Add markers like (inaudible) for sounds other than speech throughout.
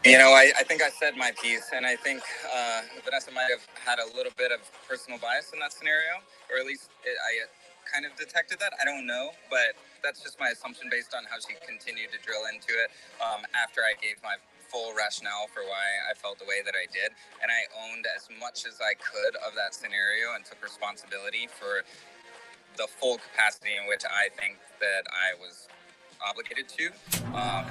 You know, I, I think I said my piece, and I think uh, Vanessa might have had a little bit of personal bias in that scenario, or at least it, I kind of detected that. I don't know, but that's just my assumption based on how she continued to drill into it um, after I gave my full rationale for why I felt the way that I did. And I owned as much as I could of that scenario and took responsibility for the full capacity in which I think that I was obligated to. Um,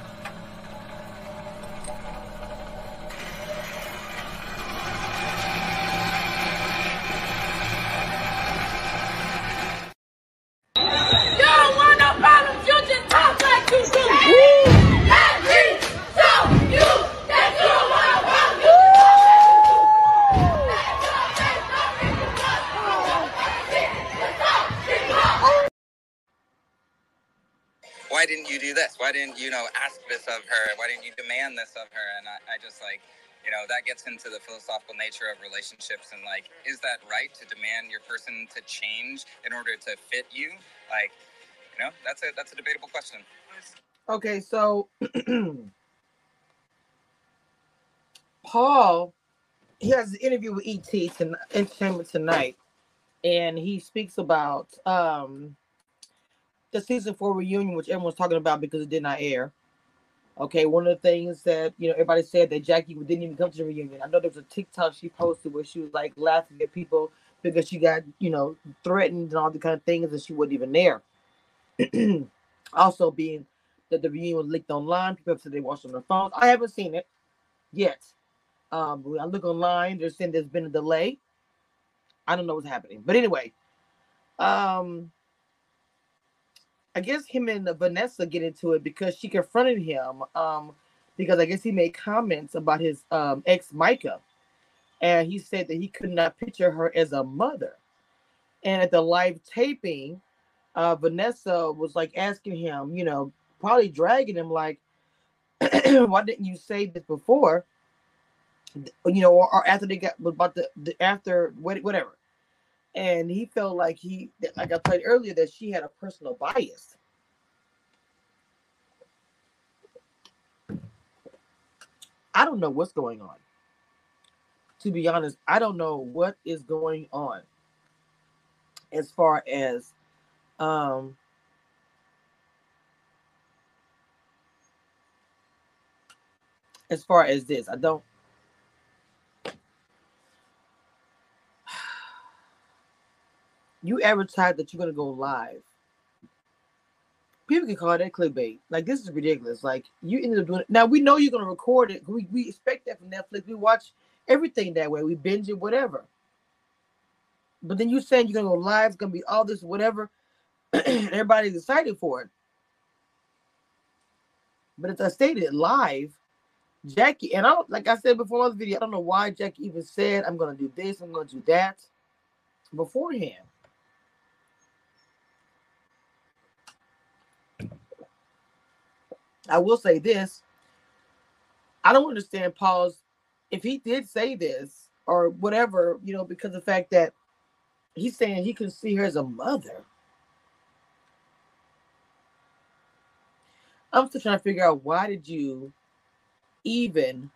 didn't you do this? Why didn't you know ask this of her? Why didn't you demand this of her? And I, I just like, you know, that gets into the philosophical nature of relationships and like, is that right to demand your person to change in order to fit you? Like, you know, that's a that's a debatable question. Okay, so (clears throat) Paul, he has an interview with ET tonight, Entertainment Tonight, and he speaks about um the season four reunion, which everyone's talking about because it did not air. Okay, one of the things that you know everybody said that Jackie didn't even come to the reunion. I know there was a TikTok she posted where she was like laughing at people because she got you know threatened and all the kind of things and she wasn't even there. (clears throat) also, being that the reunion was leaked online, people said they watched on their phones. I haven't seen it yet. Um, when I look online, they're saying there's been a delay. I don't know what's happening, but anyway, um, I guess him and Vanessa get into it because she confronted him. Um, because I guess he made comments about his um ex Micah, and he said that he could not picture her as a mother. And at the live taping, uh, Vanessa was like asking him, you know, probably dragging him, like, (clears throat) why didn't you say this before? You know, or, or after they got about the, the after whatever. And he felt like he, like I played earlier, that she had a personal bias. I don't know what's going on. To be honest, I don't know what is going on as far as um as far as this. I don't you advertise that you're gonna go live. People can call that clickbait. Like this is ridiculous. Like you ended up doing it. Now we know you're gonna record it. We we expect that from Netflix. We watch everything that way. We binge it, whatever. But then you saying you're gonna go live, it's gonna be all this, whatever. (clears throat) everybody's excited for it. But as I stated live, Jackie, and I don't like I said before on the video, I don't know why Jackie even said I'm gonna do this, I'm gonna do that beforehand. I will say this. I don't understand Paul's if he did say this or whatever, you know, because of the fact that he's saying he can see her as a mother. I'm still trying to figure out why did you even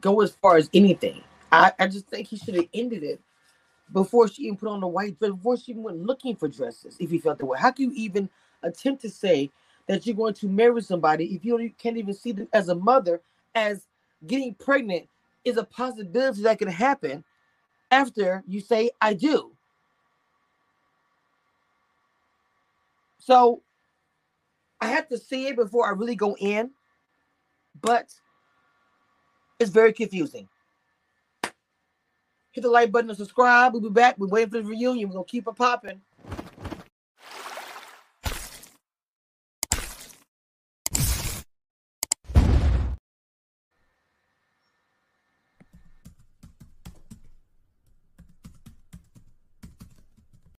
go as far as anything? I, I just think he should have ended it before she even put on the white dress, before she even went looking for dresses, if he felt that way. How can you even attempt to say that you're going to marry somebody if you can't even see them as a mother, as getting pregnant is a possibility that can happen after you say, I do? So I have to see it before I really go in, but it's very confusing. Hit the like button and subscribe. We'll be back. We're waiting for the reunion. We're gonna keep it popping.